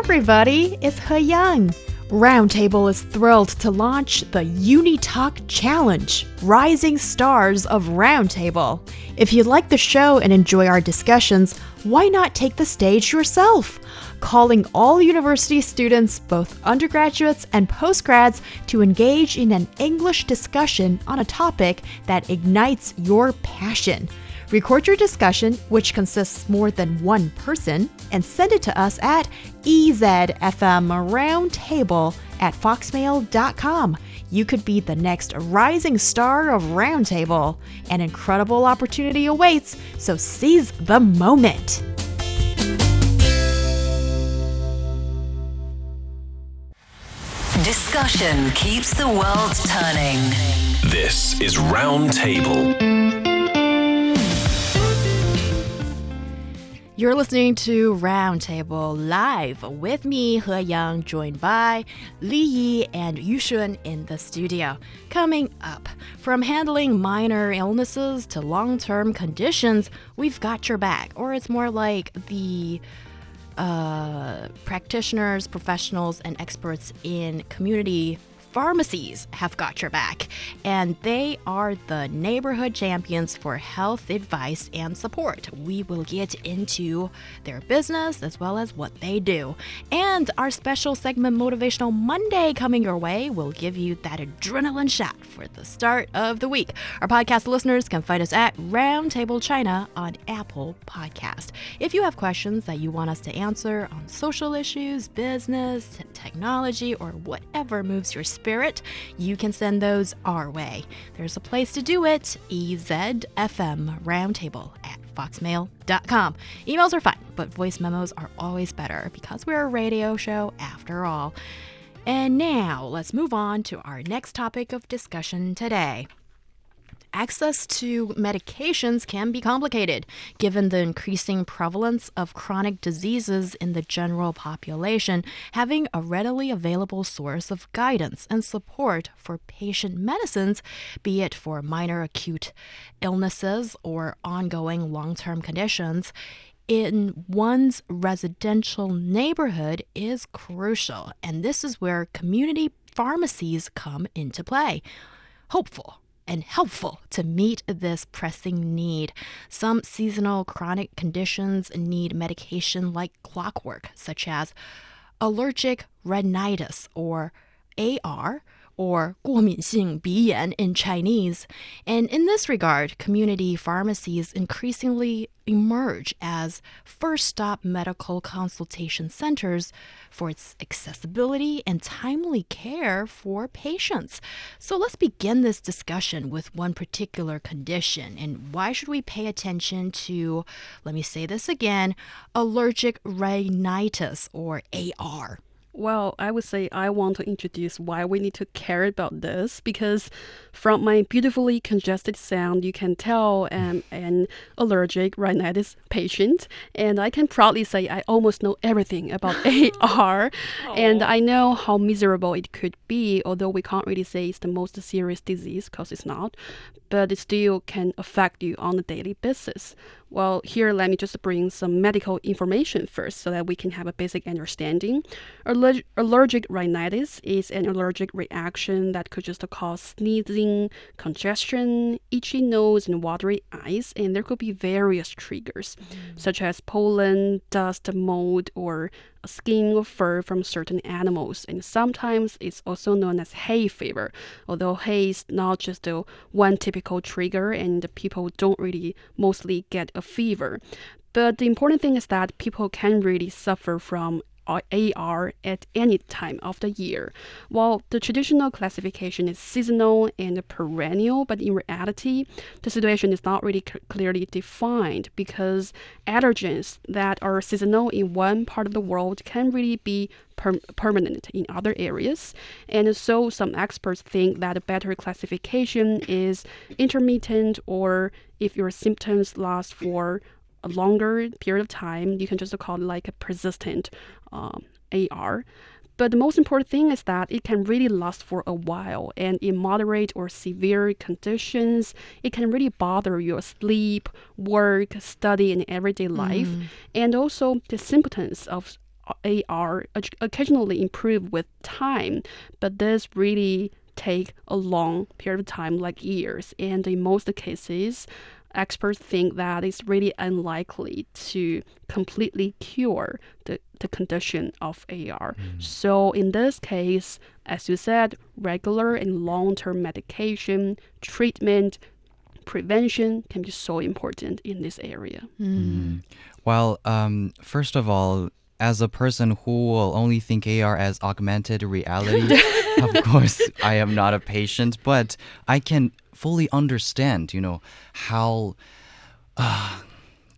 everybody, it's He Yang. Roundtable is thrilled to launch the UniTalk Challenge Rising Stars of Roundtable. If you like the show and enjoy our discussions, why not take the stage yourself? Calling all university students, both undergraduates and postgrads, to engage in an English discussion on a topic that ignites your passion. Record your discussion, which consists more than one person, and send it to us at ezfmroundtable at foxmail.com. You could be the next rising star of Roundtable. An incredible opportunity awaits, so seize the moment. Discussion keeps the world turning. This is Roundtable. You're listening to Roundtable Live with me, He Yang, joined by Li Yi and Yushun in the studio. Coming up, from handling minor illnesses to long term conditions, we've got your back. Or it's more like the uh, practitioners, professionals, and experts in community pharmacies have got your back, and they are the neighborhood champions for health advice and support. We will get into their business as well as what they do. And our special segment, Motivational Monday, coming your way, will give you that adrenaline shot for the start of the week. Our podcast listeners can find us at Roundtable China on Apple Podcast. If you have questions that you want us to answer on social issues, business, technology, or whatever moves your spirit, you can send those our way. There's a place to do it EZFM Roundtable at foxmail.com. Emails are fine, but voice memos are always better because we're a radio show after all. And now let's move on to our next topic of discussion today. Access to medications can be complicated given the increasing prevalence of chronic diseases in the general population. Having a readily available source of guidance and support for patient medicines, be it for minor acute illnesses or ongoing long term conditions, in one's residential neighborhood is crucial, and this is where community pharmacies come into play. Hopeful and helpful to meet this pressing need. Some seasonal chronic conditions need medication like clockwork, such as allergic rhinitis or AR or 过敏性鼻炎 in Chinese. And in this regard, community pharmacies increasingly emerge as first stop medical consultation centers for its accessibility and timely care for patients. So let's begin this discussion with one particular condition. And why should we pay attention to, let me say this again, allergic rhinitis or AR? Well, I would say I want to introduce why we need to care about this because from my beautifully congested sound, you can tell I'm an allergic rhinitis patient, and I can proudly say I almost know everything about AR, and I know how miserable it could be, although we can't really say it's the most serious disease because it's not, but it still can affect you on a daily basis. Well, here let me just bring some medical information first so that we can have a basic understanding. Allerg- allergic rhinitis is an allergic reaction that could just cause sneezing, congestion, itchy nose, and watery eyes, and there could be various triggers, mm-hmm. such as pollen, dust, mold, or skin or fur from certain animals, and sometimes it's also known as hay fever. Although hay is not just a one typical trigger, and people don't really mostly get a fever. But the important thing is that people can really suffer from AR at any time of the year. While the traditional classification is seasonal and perennial, but in reality, the situation is not really clearly defined because allergens that are seasonal in one part of the world can really be per- permanent in other areas. And so some experts think that a better classification is intermittent or if your symptoms last for a longer period of time, you can just call it like a persistent um, AR. But the most important thing is that it can really last for a while, and in moderate or severe conditions, it can really bother your sleep, work, study, and everyday life. And also, the symptoms of AR occasionally improve with time, but this really take a long period of time, like years. And in most cases, experts think that it's really unlikely to completely cure the, the condition of AR. Hmm. So, in this case, as you said, regular and long term medication, treatment, prevention can be so important in this area. Hmm. Hmm. Well, um, first of all, as a person who will only think AR as augmented reality, of course, I am not a patient, but I can fully understand, you know, how uh,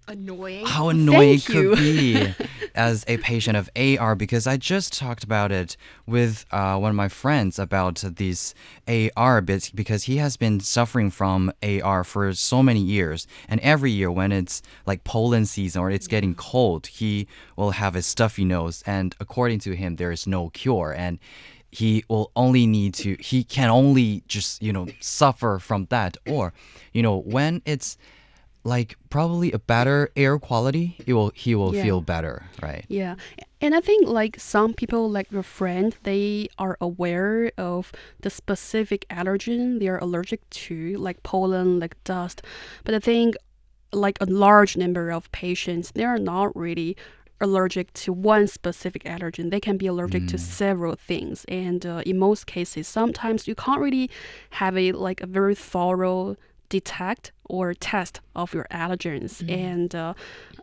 Annoying. how annoying it Thank you. could be as a patient of AR because I just talked about it with uh, one of my friends about these AR bits because he has been suffering from AR for so many years. And every year when it's like pollen season or it's getting cold, he will have a stuffy nose. And according to him, there is no cure. And he will only need to, he can only just, you know, suffer from that. Or, you know, when it's like probably a better air quality, it will he will Yeah. feel better, right? Yeah. And I think like some people like your friend, they are aware of the specific allergen they are allergic to, like pollen, like dust. But I think like a large number of patients, they are not really allergic to one specific allergen. They can be allergic to several things. And uh, in most cases, sometimes you can't really have a like a very thorough detect or test of your allergens. And uh,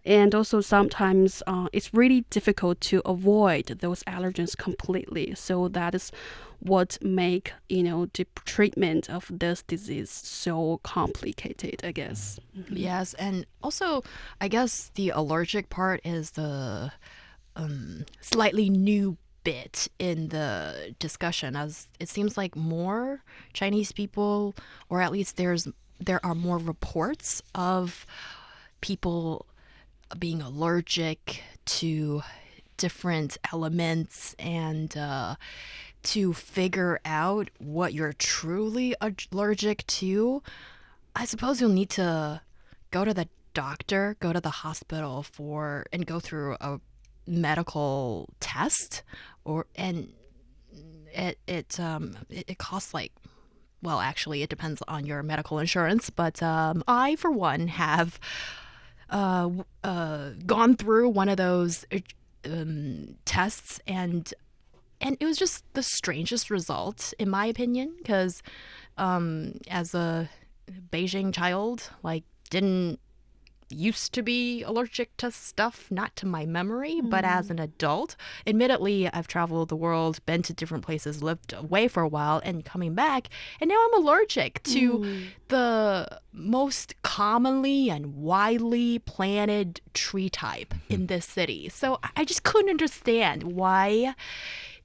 and also sometimes uh, it's really difficult to avoid those allergens completely. So that is what make you know the treatment of this disease so complicated i guess. Yes, and also I guess the allergic part is the um, slightly new bit in the discussion as it seems like more Chinese people or at least there's there are more reports of people being allergic to different elements and uh, to figure out what you're truly allergic to I suppose you'll need to go to the doctor, go to the hospital for and go through a medical test or and it it um it, it costs like well actually it depends on your medical insurance but um I for one have uh uh gone through one of those um tests and and it was just the strangest result in my opinion because um as a Beijing child like didn't used to be allergic to stuff not to my memory but as mm. an adult. Admittedly I've traveled the world been to different places lived away for a while and coming back and now I'm allergic to mm. the most commonly and widely planted tree type mm-hmm. in this city. So I- I just couldn't understand why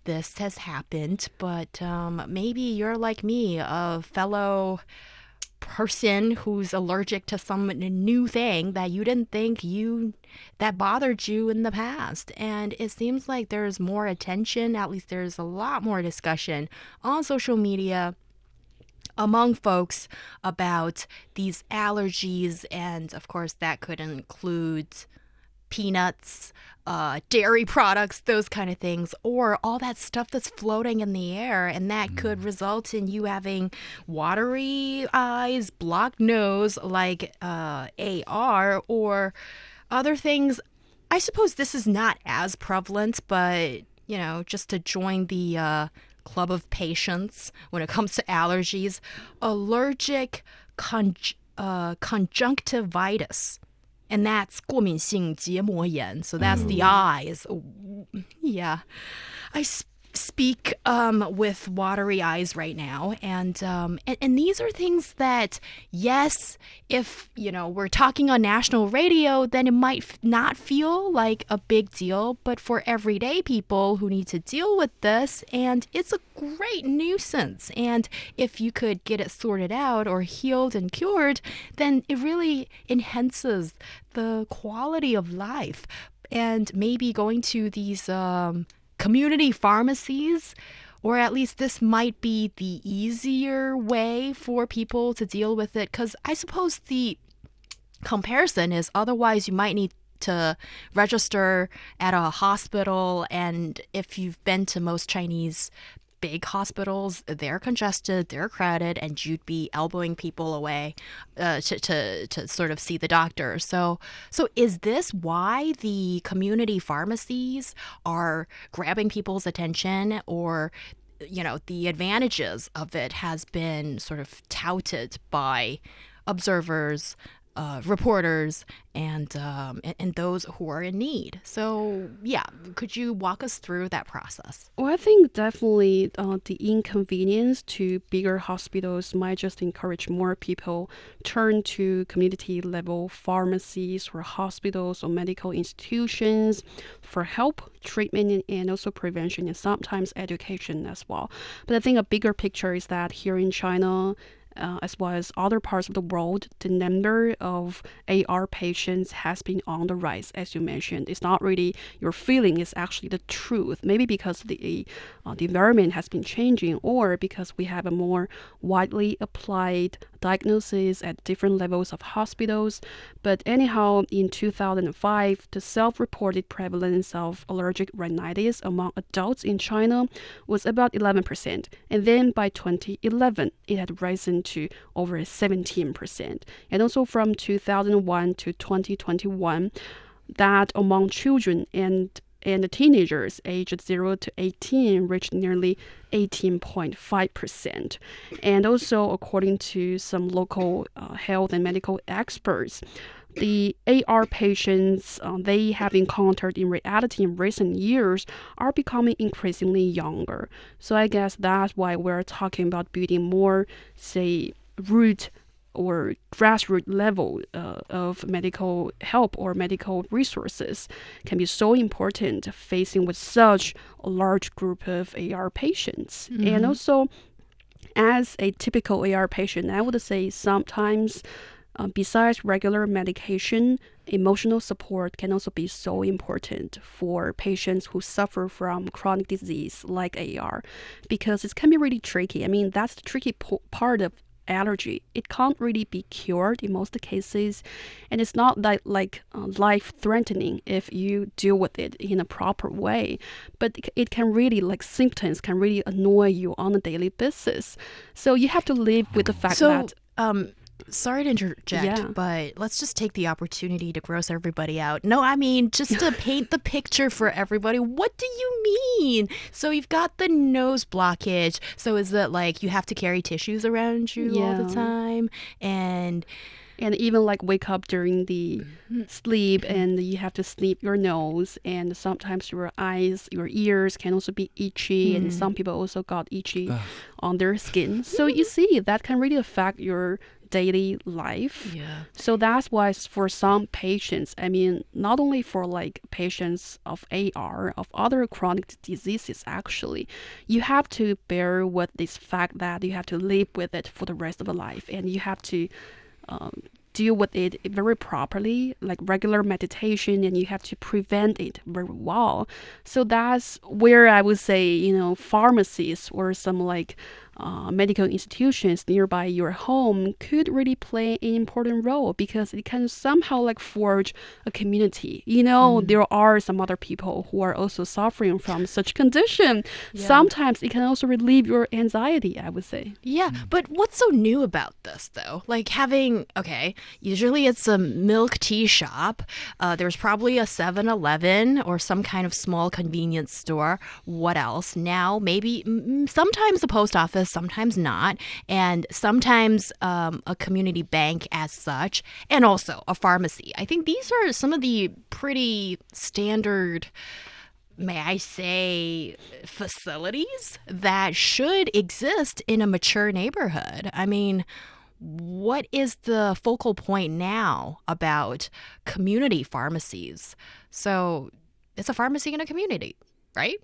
this has happened, but um, maybe you're like me, a fellow person who's allergic to some new thing that you didn't think you that bothered you in the past. And it seems like there's more attention at least there's a lot more discussion on social media among folks about these allergies. And of course that could include peanuts, uh, dairy products, those kind of things, or all that stuff that's floating in the air. And that could result in you having watery eyes, blocked nose, like uh, AR, or other things. I suppose this is not as prevalent, but, you know, just to join the. Uh, Club of patients when it comes to allergies, allergic uh, conjunctivitis and that's 过敏性结膜炎. So that's the eyes. Yeah. I s- speak um, with watery eyes right now. And, um, and, and these are things that, yes, if, you know, we're talking on national radio, then it might f- not feel like a big deal. But for everyday people who need to deal with this, and it's a great nuisance. And if you could get it sorted out or healed and cured, then it really enhances the quality of life. And maybe going to these um, community pharmacies, or at least this might be the easier way for people to deal with it. Because I suppose the comparison is otherwise you might need to register at a hospital, and if you've been to most Chinese big hospitals, they're congested, they're crowded, and you'd be elbowing people away uh, to, to, to sort of see the doctor. So, so is this why the community pharmacies are grabbing people's attention, or you know, the advantages of it has been sort of touted by observers, uh, reporters, and, um, and and those who are in need. So, yeah, could you walk us through that process? Well, I think definitely uh, the inconvenience to bigger hospitals might just encourage more people turn to community level pharmacies or hospitals or medical institutions for help, treatment, and also prevention, and sometimes education as well. But I think a bigger picture is that here in China, uh, as well as other parts of the world, the number of AR patients has been on the rise, as you mentioned. It's not really your feeling, it's actually the truth. Maybe because the, uh, the environment has been changing, or because we have a more widely applied diagnosis at different levels of hospitals. But anyhow, in 2005, the self reported prevalence of allergic rhinitis among adults in China was about 11%. And then by 2011, it had risen to over 17%. And also from 2001 to 2021, that among children and and teenagers aged 0 to 18 reached nearly 18.5%. And also, according to some local uh, health and medical experts, the AR patients uh, they have encountered in reality in recent years are becoming increasingly younger. So I guess that's why we're talking about building more, say, root or grassroots level uh, of medical help or medical resources can be so important facing with such a large group of AR patients. Mm-hmm. And also, as a typical AR patient, I would say sometimes, uh, besides regular medication, emotional support can also be so important for patients who suffer from chronic disease like AR because it can be really tricky. I mean, that's the tricky po- part of allergy. It can't really be cured in most cases, and it's not that like uh, life threatening if you deal with it in a proper way. But it can really like symptoms can really annoy you on a daily basis. So you have to live with the fact so, that. Um, sorry to interject, yeah. but let's just take the opportunity to gross everybody out. No, I mean, just to paint the picture for everybody. What do you mean? So you've got the nose blockage. So is that like you have to carry tissues around you yeah. all the time? And and even like wake up during the mm-hmm. sleep and you have to snip your nose and sometimes your eyes your ears can also be itchy mm. and some people also got itchy on their skin so you see that can really affect your daily life. Yeah. So that's why for some patients, I mean, not only for like patients of AR, of other chronic diseases, actually, you have to bear with this fact that you have to live with it for the rest of the life, and you have to. Um, deal with it very properly, like regular meditation, and you have to prevent it very well. So that's where I would say, you know, pharmacies or some like uh, medical institutions nearby your home could really play an important role because it can somehow like forge a community. You know, mm. there are some other people who are also suffering from such condition. Yeah. Sometimes it can also relieve your anxiety, I would say. Yeah, but what's so new about this though? Like having, okay, usually it's a milk tea shop. Uh, there's probably a 7 Eleven or some kind of small convenience store. What else? Now, maybe sometimes the post office sometimes not, and sometimes um, a community bank as such, and also a pharmacy. I think these are some of the pretty standard may I say, facilities that should exist in a mature neighborhood. I mean, what is the focal point now about community pharmacies? So it's a pharmacy in a community, right?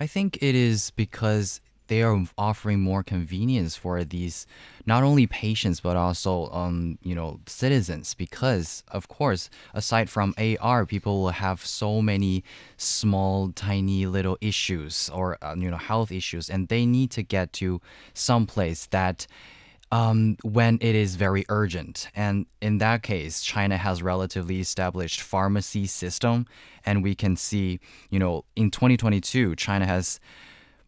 I think it is because they are offering more convenience for these not only patients but also um, you know citizens because of course aside from AR people will have so many small tiny little issues or uh, you know health issues and they need to get to some place that um, when it is very urgent. And in that case, China has relatively established pharmacy system, and we can see, you know, in 2022, China has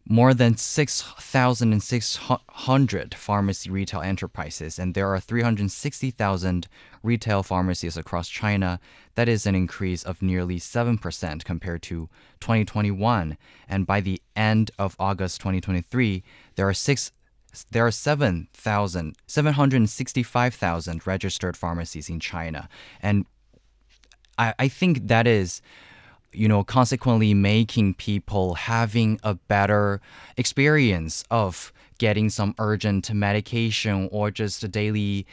more than 6,600 pharmacy retail enterprises, and there are 360,000 retail pharmacies across China. That is an increase of nearly 7% compared to 2021. And by the end of August 2023, there are six there are 7,000, 765,000 registered pharmacies in China. And I, I think that is you know, consequently making people having a better experience of getting some urgent medication or just daily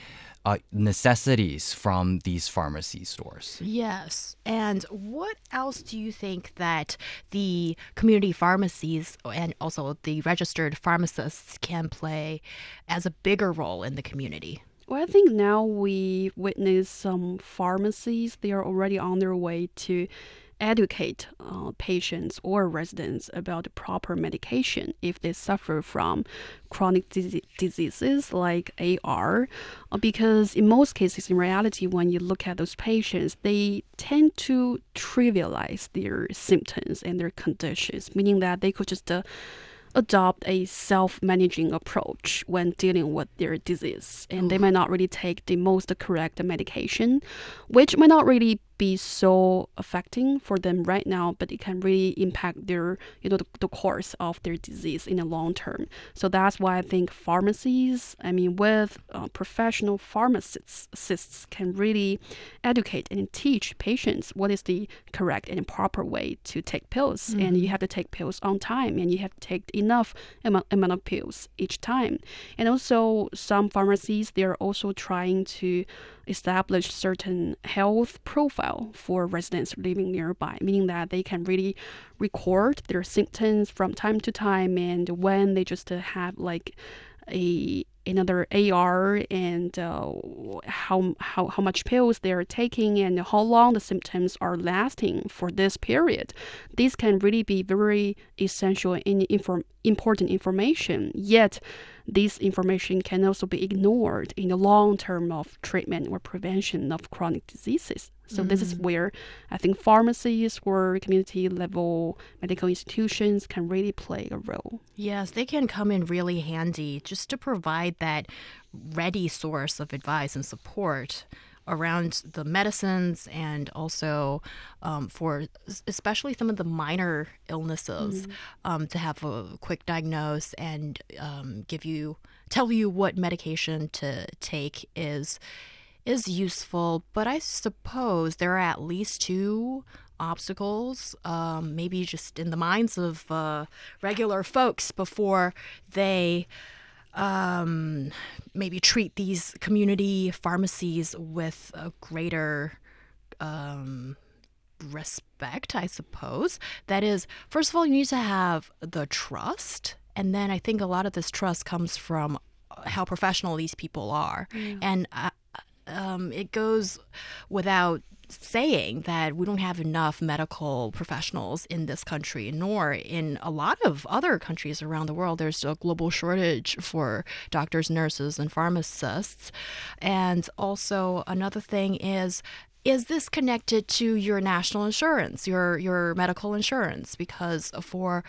uh, necessities from these pharmacy stores. Yes. And what else do you think that the community pharmacies and also the registered pharmacists can play as a bigger role in the community? Well, I think now we witness some pharmacies, they are already on their way to educate uh, patients or residents about the proper medication if they suffer from chronic diseases like AR. Uh, because in most cases, in reality, when you look at those patients, they tend to trivialize their symptoms and their conditions, meaning that they could just uh, adopt a self-managing approach when dealing with their disease and they might not really take the most correct medication which might not really be so affecting for them right now, but it can really impact their, you know, the, the course of their disease in the long term. So that's why I think pharmacies, I mean, with uh, professional pharmacists, can really educate and teach patients what is the correct and proper way to take pills. Mm-hmm. And you have to take pills on time, and you have to take enough amount, amount of pills each time. And also, some pharmacies they are also trying to establish certain health profile for residents living nearby, meaning that they can really record their symptoms from time to time and when they just have like a another AR and uh, how, how how much pills they are taking and how long the symptoms are lasting for this period. These can really be very essential and inform, important information. Yet this information can also be ignored in the long term of treatment or prevention of chronic diseases. So mm. this is mm. where I think pharmacies or community level medical institutions can really play a role. Yes, they can come in really handy just to provide that ready source of advice and support around the medicines and also um, for especially some of the minor illnesses mm-hmm. um, to have a quick diagnose and um, give you tell you what medication to take is is useful but i suppose there are at least two obstacles, um, maybe just in the minds of uh, regular folks before they um, maybe treat these community pharmacies with a greater um, respect, I suppose. That is, first of all, you need to have the trust. And then I think a lot of this trust comes from how professional these people are. And uh, um, it goes without saying that we don't have enough medical professionals in this country, nor in a lot of other countries around the world. There's a global shortage for doctors, nurses, and pharmacists. And also, another thing is is this connected to your national insurance, your your medical insurance? Because for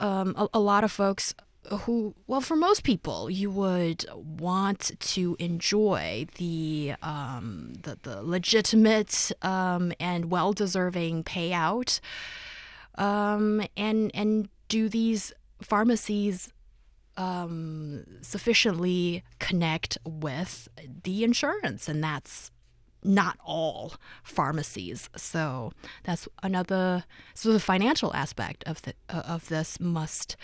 um, a, a lot of folks, who, well, for most people, you would want to enjoy the um, the, the legitimate um, and well deserving payout, um, and and do these pharmacies um, sufficiently connect with the insurance, and that's not all pharmacies. So that's another. So the financial aspect of the of this must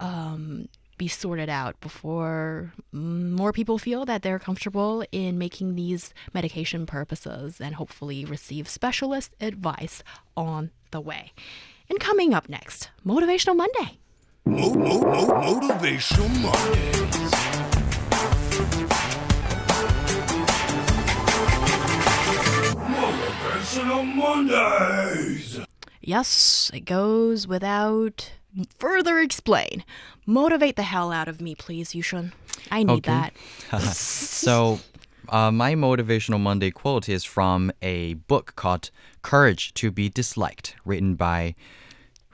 um, be sorted out before more people feel that they're comfortable in making these medication purposes and hopefully receive specialist advice on the way. And coming up next, Motivational Monday. Mo- mo- mo- motivational Mondays. Motivational Mondays. Yes, it goes without further explain. Motivate the hell out of me, please, Yushun. I need Okay. that. So, uh, my motivational Monday quote is from a book called Courage to be Disliked, written by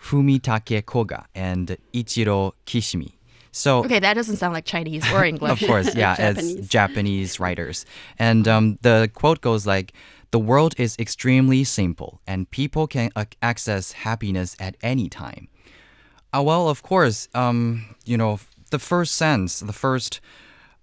Fumitake Koga and Ichiro Kishimi. So, Okay, that doesn't sound like Chinese or English. of course, yeah, Japanese. Japanese writers. And um, the quote goes like, "The world is extremely simple, and people can ac- access happiness at any time." Uh, well, of course, um, you know, the first sense, the first,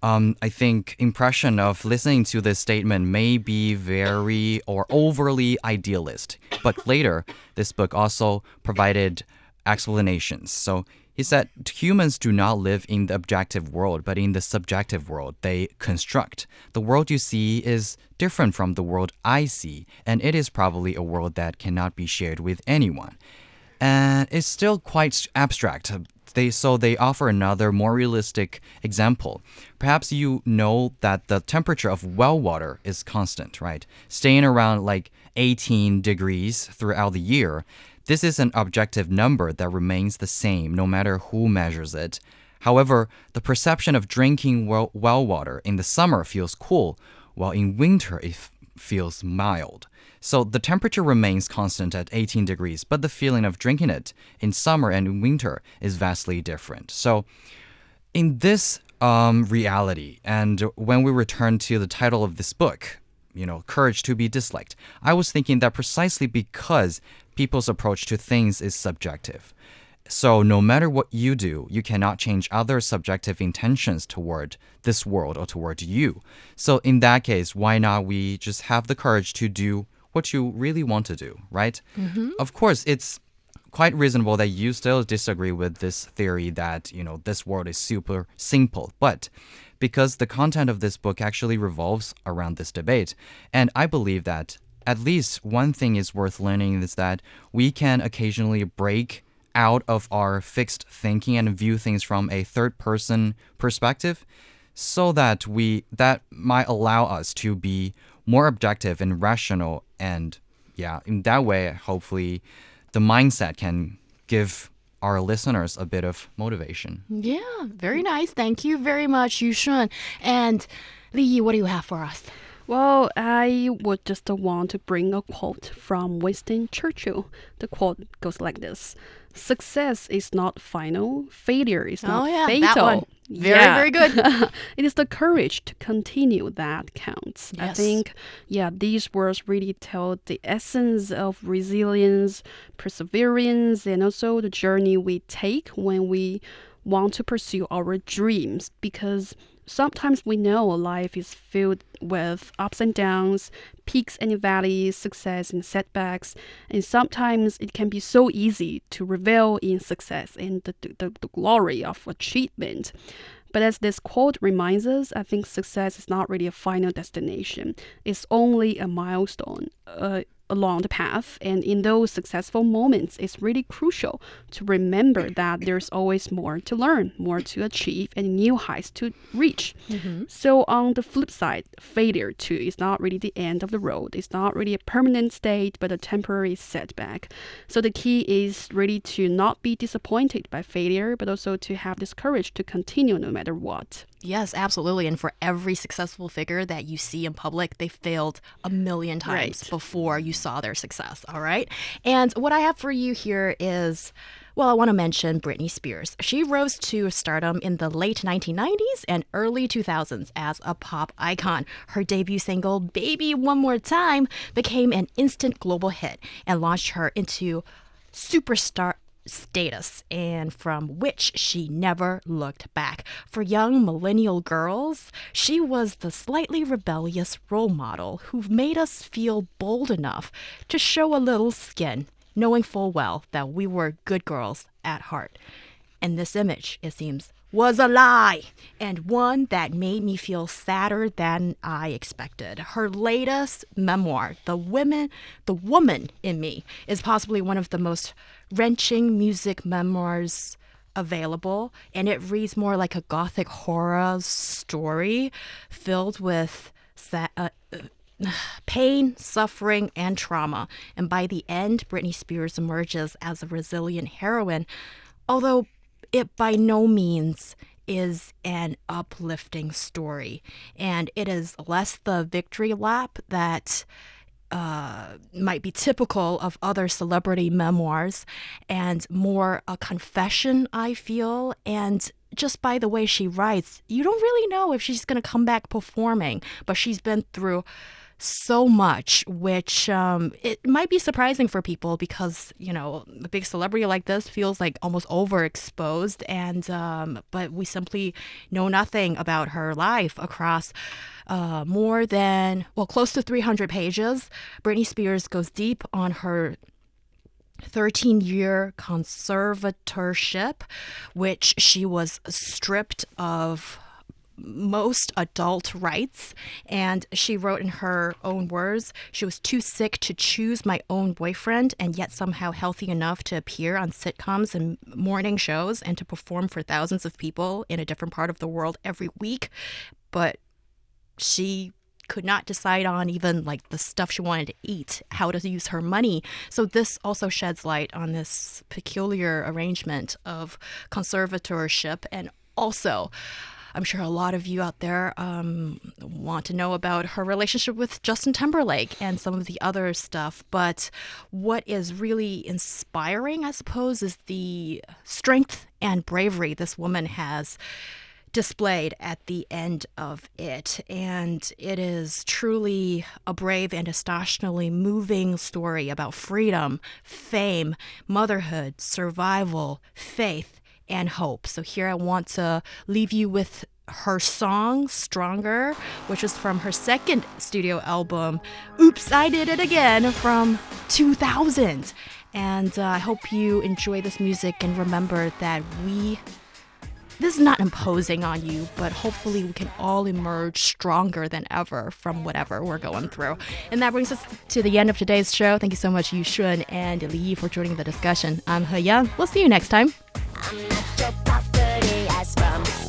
um, I think, impression of listening to this statement may be very or overly idealist. But later, this book also provided explanations. So he said humans do not live in the objective world, but in the subjective world they construct. The world you see is different from the world I see, and it is probably a world that cannot be shared with anyone and it's still quite abstract. They so they offer another more realistic example. Perhaps you know that the temperature of well water is constant, right? Staying around like 18 degrees throughout the year. This is an objective number that remains the same no matter who measures it. However, the perception of drinking well, well water in the summer feels cool, while in winter it feels mild. So the temperature remains constant at 18 degrees, but the feeling of drinking it in summer and in winter is vastly different. So in this um, reality, and when we return to the title of this book, you know, Courage to be Disliked, I was thinking that precisely because people's approach to things is subjective. So, no matter what you do, you cannot change other subjective intentions toward this world or toward you. So, in that case, why not we just have the courage to do what you really want to do, right? Mm-hmm. Of course, it's quite reasonable that you still disagree with this theory that, you know, this world is super simple. But because the content of this book actually revolves around this debate, and I believe that at least one thing is worth learning is that we can occasionally break out of our fixed thinking and view things from a third person perspective so that we that might allow us to be more objective and rational and yeah in that way hopefully the mindset can give our listeners a bit of motivation Yeah, very nice. Thank you very much, Yushun. And Li Yi, what do you have for us? Well, I would just want to bring a quote from Winston Churchill. The quote goes like this Success is not final, failure is not oh yeah, fatal. Very, Yeah. very good. it is the courage to continue that counts. I think, yeah, these words really tell the essence of resilience, perseverance, and also the journey we take when we want to pursue our dreams. Because sometimes we know life is filled with ups and downs, peaks and valleys, success and setbacks, and sometimes it can be so easy to revel in success and the, the, the glory of achievement. But as this quote reminds us, I think success is not really a final destination. It's only a milestone uh, along the path. And in those successful moments, it's really crucial to remember that there's always more to learn, more to achieve, and new heights to reach. Mm-hmm. So, on the flip side, failure too is not really the end of the road. It's not really a permanent state, but a temporary setback. So, the key is really to not be disappointed by failure, but also to have this courage to continue no matter what. Yes, absolutely. And for every successful figure that you see in public, they failed a million times Right. before you saw their success. All right. And what I have for you here is. Well, I want to mention Britney Spears. She rose to stardom in the late 1990s and early 2000s as a pop icon. Her debut single, Baby One More Time, became an instant global hit and launched her into superstar status and from which she never looked back. For young millennial girls, she was the slightly rebellious role model who made us feel bold enough to show a little skin, knowing full well that we were good girls at heart. And this image, it seems, was a lie and one that made me feel sadder than I expected. Her latest memoir, The Women, The Woman in Me, is possibly one of the most wrenching music memoirs available and it reads more like a gothic horror story filled with sa- uh, pain, suffering, and trauma. And by the end, Britney Spears emerges as a resilient heroine, although it by no means is an uplifting story, and it is less the victory lap that uh, might be typical of other celebrity memoirs and more a confession, I feel. And just by the way she writes, you don't really know if she's going to come back performing, but she's been through so much, which um, it might be surprising for people because you know a big celebrity like this feels like almost overexposed, and um, but we simply know nothing about her life across uh, more than well close to 300 pages. Britney Spears goes deep on her 13 year conservatorship, which she was stripped of most adult rights. And she wrote in her own words she was too sick to choose my own boyfriend and yet somehow healthy enough to appear on sitcoms and morning shows and to perform for thousands of people in a different part of the world every week. But she could not decide on even like the stuff she wanted to eat, how to use her money. So this also sheds light on this peculiar arrangement of conservatorship and also I'm sure a lot of you out there um, want to know about her relationship with Justin Timberlake and some of the other stuff. But what is really inspiring, I suppose, is the strength and bravery this woman has displayed at the end of it. And it is truly a brave and astonishingly moving story about freedom, fame, motherhood, survival, faith, and hope. So here I want to leave you with her song Stronger, which is from her second studio album, Oops, I Did It Again, from 2000. And uh, I hope you enjoy this music and remember that we this is not imposing on you, but hopefully we can all emerge stronger than ever from whatever we're going through. And that brings us to the end of today's show. Thank you so much, Yushun and Li for joining the discussion. I'm He Yang. We'll see you next time. I'm not your property, as from.